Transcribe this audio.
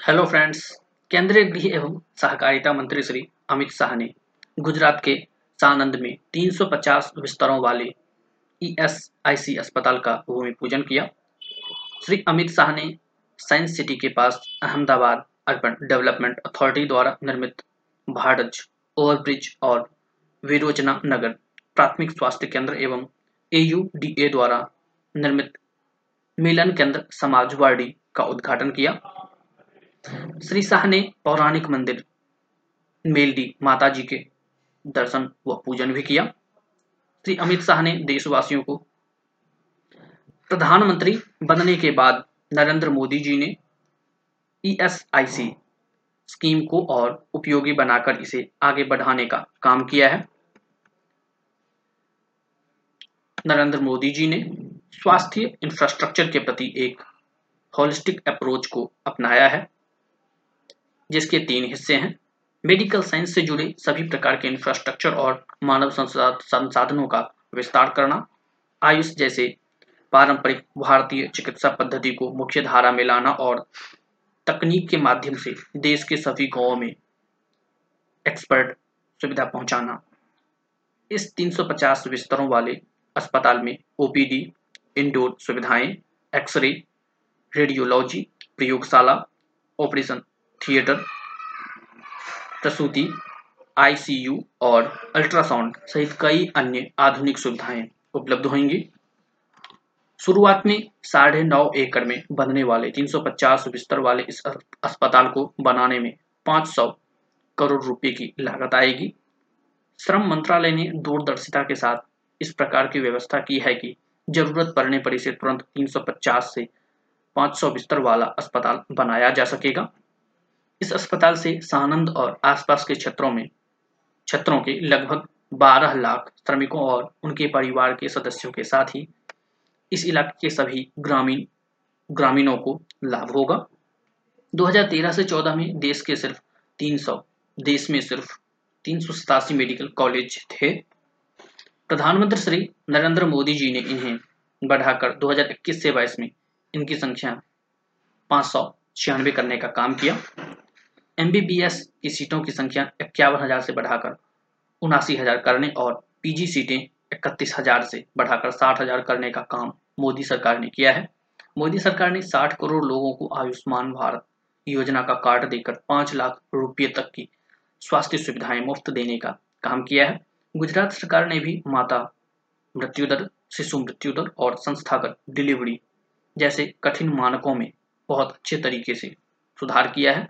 Hello friends केंद्रीय गृह एवं सहकारिता मंत्री श्री अमित शाह ने गुजरात के सानंद में 350 बिस्तरों वाले ईएसआईसी अस्पताल का भूमि पूजन किया। श्री अमित शाह ने साइंस सिटी के पास अहमदाबाद अर्बन डेवलपमेंट अथॉरिटी द्वारा निर्मित भारज ओवरब्रिज और विरोचना नगर प्राथमिक स्वास्थ्य केंद्र एवं एयूडीए द्वारा निर्मित मिलन केंद्र समाजवाड़ी का उद्घाटन किया। श्री शाह ने पौराणिक मंदिर, मेलडी माता जी के दर्शन व पूजन भी किया। श्री अमित शाह ने देशवासियों को प्रधानमंत्री बनने के बाद नरेंद्र मोदी जी ने ईएसआईसी स्कीम को और उपयोगी बनाकर इसे आगे बढ़ाने का काम किया है। नरेंद्र मोदी जी ने स्वास्थ्य इंफ्रास्ट्रक्चर के प्रति एक होलिस्टिक अप्रोच को अपनाया है। जिसके तीन हिस्से हैं। मेडिकल साइंस से जुड़े सभी प्रकार के इंफ्रास्ट्रक्चर और मानव संसाधनों का विस्तार करना। आयुष जैसे पारंपरिक भारतीय चिकित्सा पद्धति को मुख्य धारा में लाना और तकनीक के माध्यम से देश के सभी गाँवों में एक्सपर्ट सुविधा पहुंचाना। इस 350 बिस्तरों वाले अस्पताल में ओपीडी इंडोर सुविधाएँ एक्सरे रेडियोलॉजी प्रयोगशाला ऑपरेशन थिएटर, प्रसूति, आईसीयू और अल्ट्रासाउंड सहित कई अन्य आधुनिक सुविधाएँ उपलब्ध होंगी। शुरुआत में साढ़े नौ एकड़ में बनने वाले 350 बिस्तर वाले इस अस्पताल को बनाने में 500 करोड़ रुपए की लागत आएगी। श्रम मंत्रालय ने दूरदर्शिता के साथ इस प्रकार की व्यवस्था की है कि ज़रूरत पड़ने पर इसे तुरंत 350 से 500 बिस्तर वाला अस्पताल बनाया जा सकेगा। इस अस्पताल से सानंद और आसपास के क्षेत्रों में, क्षेत्रों के लगभग 12 लाख श्रमिकों और उनके परिवार के सदस्यों के साथ ही इस इलाके के सभी ग्रामीण, ग्रामीणों को लाभ होगा। 2013 से 14 में देश के सिर्फ़ 300 देश में सिर्फ़ तीन सौ सतासी मेडिकल कॉलेज थे। प्रधानमंत्री श्री नरेंद्र मोदी जी ने इन्हें बढ़ाकर 2021 से 22 में इनकी संख्या पाँच करने का काम किया। एमबीबीएस की सीटों की संख्या इक्यावन हज़ार से बढ़ाकर उनासी हज़ार करने और पीजी सीटें इकतीस हज़ार से बढ़ाकर साठ हज़ार करने का काम मोदी सरकार ने किया है। मोदी सरकार ने साठ करोड़ लोगों को आयुष्मान भारत योजना का कार्ड देकर पाँच लाख रुपये तक की स्वास्थ्य सुविधाएँ मुफ़्त देने का काम किया है। गुजरात सरकार ने भी माता मृत्यु दर शिशु मृत्यु दर और संस्थागत डिलीवरी जैसे कठिन मानकों में बहुत अच्छे तरीके से सुधार किया है।